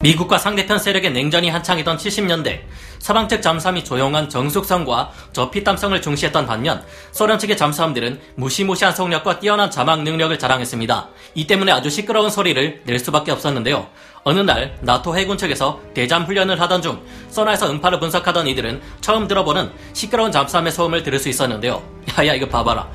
미국과 상대편 세력의 냉전이 한창이던 70년대 서방 측 잠수함이 조용한 정숙성과 저피땀성을 중시했던 반면 소련 측의 잠수함들은 무시무시한 속력과 뛰어난 자막 능력을 자랑했습니다. 이 때문에 아주 시끄러운 소리를 낼 수밖에 없었는데요. 어느 날 나토 해군 측에서 대잠 훈련을 하던 중 소나에서 음파를 분석하던 이들은 처음 들어보는 시끄러운 잠수함의 소음을 들을 수 있었는데요. 야야 이거 봐봐라.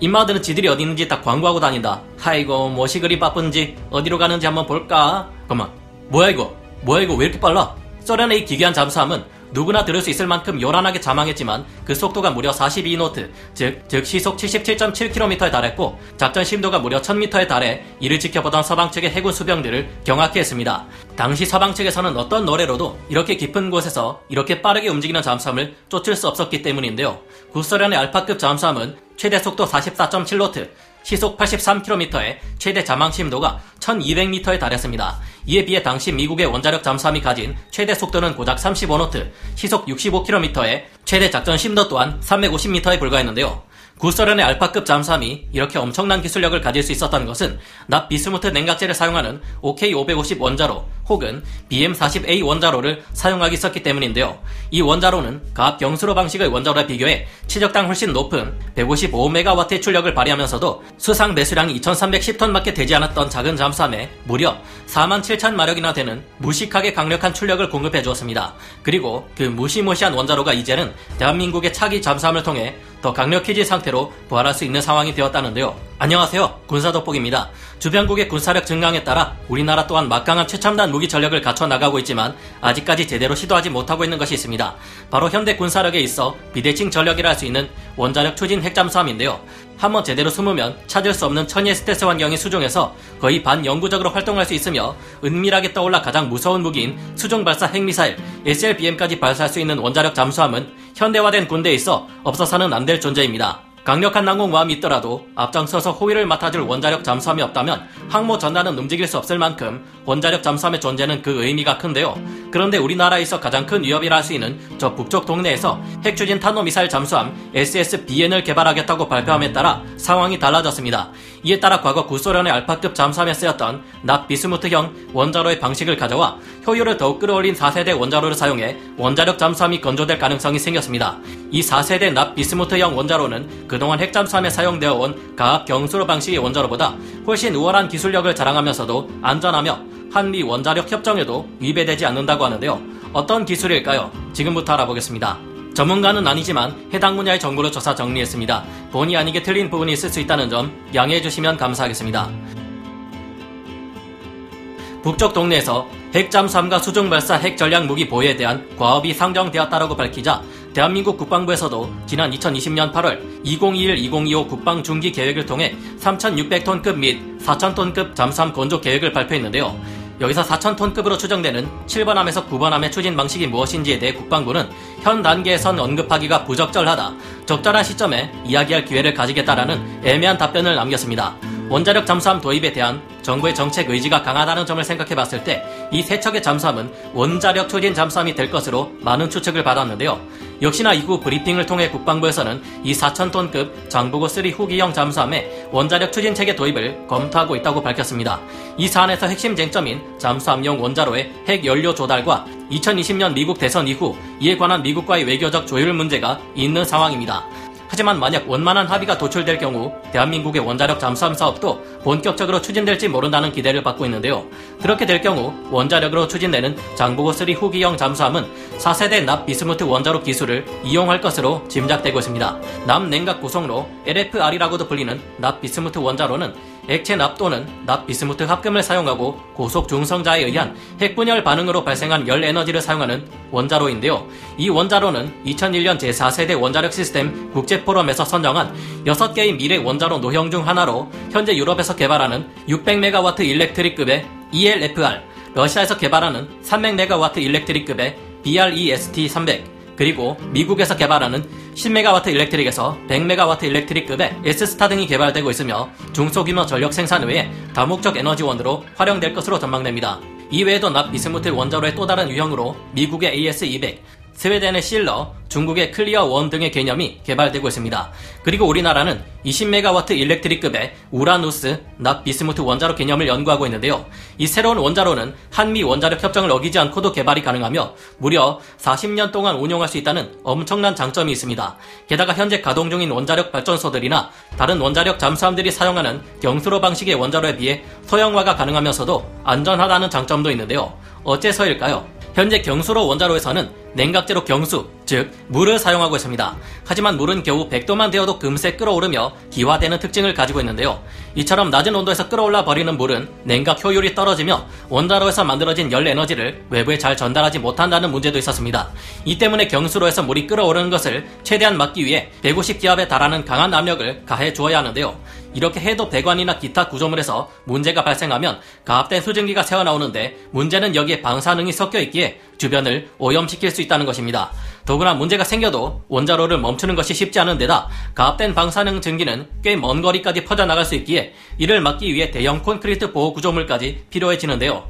인마들은 지들이 어디 있는지 다 광고하고 다닌다. 하이고 뭐시 그리 바쁜지 어디로 가는지 한번 볼까? 잠깐만 뭐야 이거? 뭐야 이거 왜 이렇게 빨라? 소련의 이 기괴한 잠수함은 누구나 들을 수 있을 만큼 요란하게 자망했지만 그 속도가 무려 42노트, 즉, 즉 시속 77.7km에 달했고 작전 심도가 무려 1000m에 달해 이를 지켜보던 서방 측의 해군 수병들을 경악해 했습니다. 당시 서방 측에서는 어떤 노래로도 이렇게 깊은 곳에서 이렇게 빠르게 움직이는 잠수함을 쫓을 수 없었기 때문인데요. 구소련의 알파급 잠수함은 최대 속도 44.7노트, 시속 83km의 최대 자망 심도가 1200m에 달했습니다. 이에 비해 당시 미국의 원자력 잠수함이 가진 최대 속도는 고작 35노트, 시속 65km의 최대 작전 심도 또한 350m에 불과했는데요. 구소련의 알파급 잠수함이 이렇게 엄청난 기술력을 가질 수 있었던 것은 납 비스무트 냉각제를 사용하는 OK550 원자로 혹은 BM40A 원자로를 사용하기 있었기 때문인데요. 이 원자로는 가압 경수로 방식의 원자로에 비교해 최적당 훨씬 높은 155MW의 출력을 발휘하면서도 수상 배수량이 2310톤밖에 되지 않았던 작은 잠수함에 무려 4만 7천 마력이나 되는 무식하게 강력한 출력을 공급해 주었습니다. 그리고 그 무시무시한 원자로가 이제는 대한민국의 차기 잠수함을 통해 더 강력해진 상태로 부활할 수 있는 상황이 되었다는데요. 안녕하세요. 군사돋보기입니다. 주변국의 군사력 증강에 따라 우리나라 또한 막강한 최첨단 무기 전력을 갖춰 나가고 있지만 아직까지 제대로 시도하지 못하고 있는 것이 있습니다. 바로 현대 군사력에 있어 비대칭 전력이라 할 수 있는 원자력 추진 핵잠수함인데요. 한번 제대로 숨으면 찾을 수 없는 천의 스텔스 환경의 수중에서 거의 반영구적으로 활동할 수 있으며 은밀하게 떠올라 가장 무서운 무기인 수중 발사 핵미사일 SLBM까지 발사할 수 있는 원자력 잠수함은 현대화된 군대에 있어 없어서는 안 될 존재입니다. 강력한 항공모함이 있더라도 앞장서서 호위를 맡아줄 원자력 잠수함이 없다면 항모 전단은 움직일 수 없을 만큼 원자력 잠수함의 존재는 그 의미가 큰데요. 그런데 우리나라에서 가장 큰 위협이라 할 수 있는 저 북쪽 동네에서 핵추진 탄도미사일 잠수함 SSBN을 개발하겠다고 발표함에 따라 상황이 달라졌습니다. 이에 따라 과거 구소련의 알파급 잠수함에 쓰였던 납 비스무트형 원자로의 방식을 가져와 효율을 더욱 끌어올린 4세대 원자로를 사용해 원자력 잠수함이 건조될 가능성이 생겼습니다. 이 4세대 납 비스무트형 원자로는 그 동안 핵잠수함에 사용되어 온 가압 경수로 방식의 원자로보다 훨씬 우월한 기술력을 자랑하면서도 안전하며 한미 원자력 협정에도 위배되지 않는다고 하는데요. 어떤 기술일까요? 지금부터 알아보겠습니다. 전문가는 아니지만 해당 분야의 정보를 조사 정리했습니다. 본의 아니게 틀린 부분이 있을 수 있다는 점 양해해 주시면 감사하겠습니다. 북쪽 동네에서 핵잠수함과 수중 발사 핵 전략 무기 보유에 대한 과업이 상정되었다라고 밝히자 대한민국 국방부에서도 지난 2020년 8월 2021-2025 국방 중기 계획을 통해 3,600톤급 및 4,000톤급 잠수함 건조 계획을 발표했는데요. 여기서 4,000톤급으로 추정되는 7번함에서 9번함의 추진 방식이 무엇인지에 대해 국방부는 현 단계에선 언급하기가 부적절하다. 적절한 시점에 이야기할 기회를 가지겠다라는 애매한 답변을 남겼습니다. 원자력 잠수함 도입에 대한 정부의 정책 의지가 강하다는 점을 생각해 봤을 때 이 세 척의 잠수함은 원자력 추진 잠수함이 될 것으로 많은 추측을 받았는데요. 역시나 이후 브리핑을 통해 국방부에서는 이 4,000톤급 장보고 3 후기형 잠수함의 원자력 추진 체계 도입을 검토하고 있다고 밝혔습니다. 이 사안에서 핵심 쟁점인 잠수함용 원자로의 핵 연료 조달과 2020년 미국 대선 이후 이에 관한 미국과의 외교적 조율 문제가 있는 상황입니다. 하지만 만약 원만한 합의가 도출될 경우 대한민국의 원자력 잠수함 사업도 본격적으로 추진될지 모른다는 기대를 받고 있는데요. 그렇게 될 경우 원자력으로 추진되는 장보고 3 후기형 잠수함은 4세대 납 비스무트 원자로 기술을 이용할 것으로 짐작되고 있습니다. 남 냉각 구성로 LFR이라고도 불리는 납 비스무트 원자로는 액체 납 또는 납 비스무트 합금을 사용하고 고속 중성자에 의한 핵분열 반응으로 발생한 열 에너지를 사용하는 원자로인데요. 이 원자로는 2001년 제4세대 원자력 시스템 국제 포럼에서 선정한 6개의 미래 원자로 노형 중 하나로 현재 유럽에서 개발하는 600메가와트 electric급의 ELFR, 러시아에서 개발하는 300메가와트 electric급의 BREST300, 그리고 미국에서 개발하는 10메가와트 electric에서 100메가와트 electric급의 SSTAR 등이 개발되고 있으며 중소규모 전력 생산 외에 다목적 에너지원으로 활용될 것으로 전망됩니다. 이외에도 납 비스무트 원자로의 또 다른 유형으로 미국의 AS200, 스웨덴의 SEALER, 중국의 CLEAR one 등의 개념이 개발되고 있습니다. 그리고 우리나라는 20메가와트 electric급의 우라누스, 납 비스무트 원자로 개념을 연구하고 있는데요. 이 새로운 원자로는 한미 원자력 협정을 어기지 않고도 개발이 가능하며 무려 40년 동안 운용할 수 있다는 엄청난 장점이 있습니다. 게다가 현재 가동 중인 원자력 발전소들이나 다른 원자력 잠수함들이 사용하는 경수로 방식의 원자로에 비해 소형화가 가능하면서도 안전하다는 장점도 있는데요. 어째서일까요? 현재 경수로 원자로에서는 냉각제로 경수, 즉 물을 사용하고 있습니다. 하지만 물은 겨우 100도만 되어도 금세 끓어오르며 기화되는 특징을 가지고 있는데요. 이처럼 낮은 온도에서 끓어올라 버리는 물은 냉각 효율이 떨어지며 원자로에서 만들어진 열 에너지를 외부에 잘 전달하지 못한다는 문제도 있었습니다. 이 때문에 경수로에서 물이 끓어오르는 것을 최대한 막기 위해 150기압에 달하는 강한 압력을 가해 주어야 하는데요. 이렇게 해도 배관이나 기타 구조물에서 문제가 발생하면 가압된 수증기가 새어나오는데 문제는 여기에 방사능이 섞여 있기에 주변을 오염시킬 수 있다는 것입니다. 더구나 문제가 생겨도 원자로를 멈추는 것이 쉽지 않은 데다 가압된 방사능 증기는 꽤 먼 거리까지 퍼져나갈 수 있기에 이를 막기 위해 대형 콘크리트 보호 구조물까지 필요해지는데요.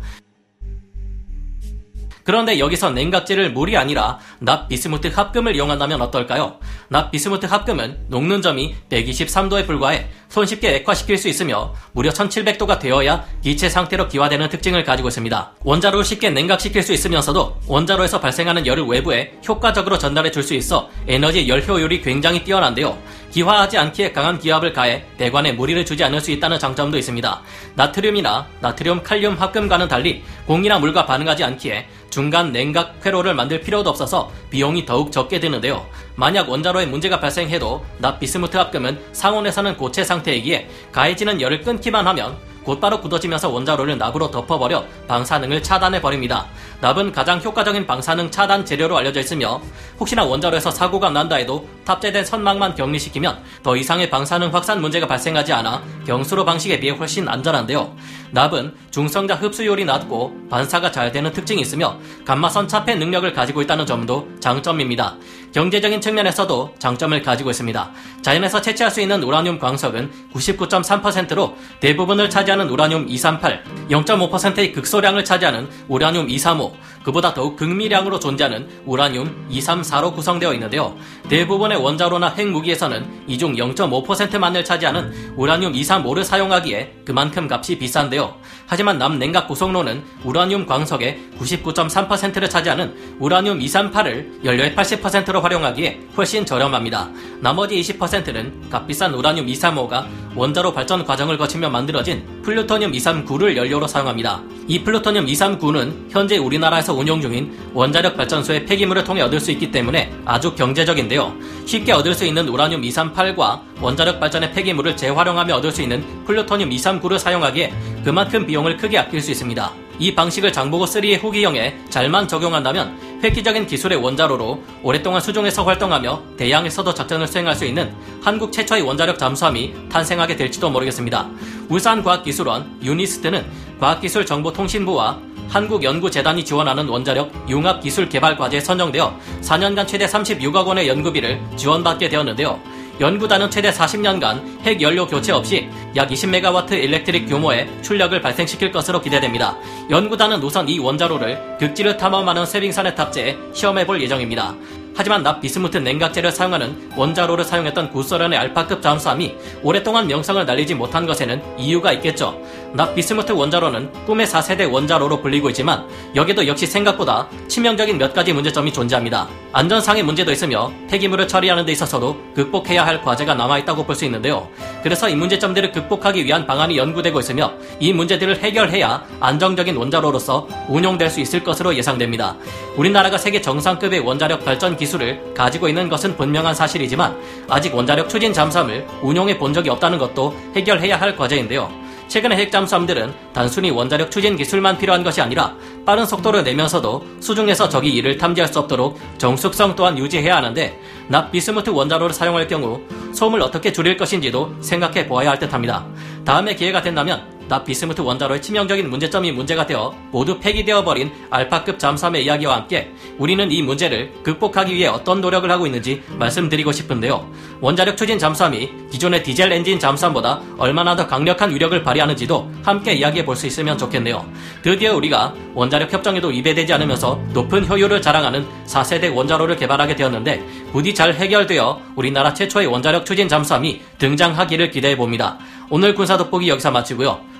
그런데 여기서 냉각제를 물이 아니라 납 비스무트 합금을 이용한다면 어떨까요? 납 비스무트 합금은 녹는 점이 123도에 불과해 손쉽게 액화시킬 수 있으며 무려 1700도가 되어야 기체 상태로 기화되는 특징을 가지고 있습니다. 원자로를 쉽게 냉각시킬 수 있으면서도 원자로에서 발생하는 열을 외부에 효과적으로 전달해 줄 수 있어 에너지 열 효율이 굉장히 뛰어난데요. 기화하지 않기에 강한 기압을 가해 배관에 무리를 주지 않을 수 있다는 장점도 있습니다. 나트륨이나 나트륨 칼륨 합금과는 달리 공이나 물과 반응하지 않기에 중간 냉각 회로를 만들 필요도 없어서 비용이 더욱 적게 드는데요. 만약 원자로에 문제가 발생해도 납 비스무트 합금은 상온에서는 고체 상태이기에 가해지는 열을 끊기만 하면 곧바로 굳어지면서 원자로를 납으로 덮어버려 방사능을 차단해버립니다. 납은 가장 효과적인 방사능 차단 재료로 알려져 있으며 혹시나 원자로에서 사고가 난다 해도 탑재된 선망만 격리시키면 더 이상의 방사능 확산 문제가 발생하지 않아 경수로 방식에 비해 훨씬 안전한데요. 납은 중성자 흡수율이 낮고 반사가 잘 되는 특징이 있으며 감마선 차폐 능력을 가지고 있다는 점도 장점입니다. 경제적인 측면에서도 장점을 가지고 있습니다. 자연에서 채취할 수 있는 우라늄 광석은 99.3%로 대부분을 차지하는 우라늄 238, 0.5%의 극소량을 차지하는 우라늄 235, 그보다 더욱 극미량으로 존재하는 우라늄 234로 구성되어 있는데요. 대부분의 원자로나 핵무기에서는 이중 0.5%만을 차지하는 우라늄 235를 사용하기에 그만큼 값이 비싼데요. 하지만 남냉각 구성로는 우라늄 광석의 99.3%를 차지하는 우라늄 238을 연료의 80%로 활용하기에 훨씬 저렴합니다. 나머지 20%는 값비싼 우라늄 235가 원자로 발전 과정을 거치며 만들어진 플루토늄 239를 연료로 사용합니다. 이 플루토늄 239는 현재 우리나라에서 운용 중인 원자력 발전소의 폐기물을 통해 얻을 수 있기 때문에 아주 경제적인데요. 쉽게 얻을 수 있는 우라늄 238과 원자력 발전의 폐기물을 재활용하며 얻을 수 있는 플루토늄 239를 사용하기에 그만큼 비용을 크게 아낄 수 있습니다. 이 방식을 장보고 3의 후기형에 잘만 적용한다면 획기적인 기술의 원자로로 오랫동안 수중에서 활동하며 대양에서도 작전을 수행할 수 있는 한국 최초의 원자력 잠수함이 탄생하게 될지도 모르겠습니다. 울산과학기술원 유니스트는 과학기술정보통신부와 한국연구재단이 지원하는 원자력 융합기술개발과제에 선정되어 4년간 최대 36억 원의 연구비를 지원받게 되었는데요. 연구단은 최대 40년간 핵 연료 교체 없이 약 20메가와트 electric 규모의 출력을 발생시킬 것으로 기대됩니다. 연구단은 우선 이 원자로를 극지를 탐험하는 쇄빙선에 탑재해 시험해볼 예정입니다. 하지만 납 비스무트 냉각재를 사용하는 원자로를 사용했던 구소련의 알파급 잠수함이 오랫동안 명성을 날리지 못한 것에는 이유가 있겠죠. 납 비스무트 원자로는 꿈의 4세대 원자로로 불리고 있지만 여기도 역시 생각보다 치명적인 몇 가지 문제점이 존재합니다. 안전상의 문제도 있으며 폐기물을 처리하는 데 있어서도 극복해야 할 과제가 남아있다고 볼 수 있는데요. 그래서 이 문제점들을 극복하기 위한 방안이 연구되고 있으며 이 문제들을 해결해야 안정적인 원자로로서 운용될 수 있을 것으로 예상됩니다. 우리나라가 세계 정상급의 원자력 발전 기술을 가지고 있는 것은 분명한 사실이지만 아직 원자력 추진 잠수함을 운용해 본 적이 없다는 것도 해결해야 할 과제인데요. 최근의 핵잠수함들은 단순히 원자력 추진 기술만 필요한 것이 아니라 빠른 속도를 내면서도 수중에서 적이 이를 탐지할 수 없도록 정숙성 또한 유지해야 하는데 납 비스무트 원자로를 사용할 경우 소음을 어떻게 줄일 것인지도 생각해 보아야 할 듯합니다. 다음에 기회가 된다면 나 비스무트 원자로의 치명적인 문제점이 문제가 되어 모두 폐기되어 버린 알파급 잠수함의 이야기와 함께 우리는 이 문제를 극복하기 위해 어떤 노력을 하고 있는지 말씀드리고 싶은데요. 원자력 추진 잠수함이 기존의 디젤 엔진 잠수함보다 얼마나 더 강력한 위력을 발휘하는지도 함께 이야기해 볼 수 있으면 좋겠네요. 드디어 우리가 원자력 협정에도 위배되지 않으면서 높은 효율을 자랑하는 4세대 원자로를 개발하게 되었는데 부디 잘 해결되어 우리나라 최초의 원자력 추진 잠수함이 등장하기를 기대해 봅니다. 오늘 군사 돋보기 여기서 마치고요.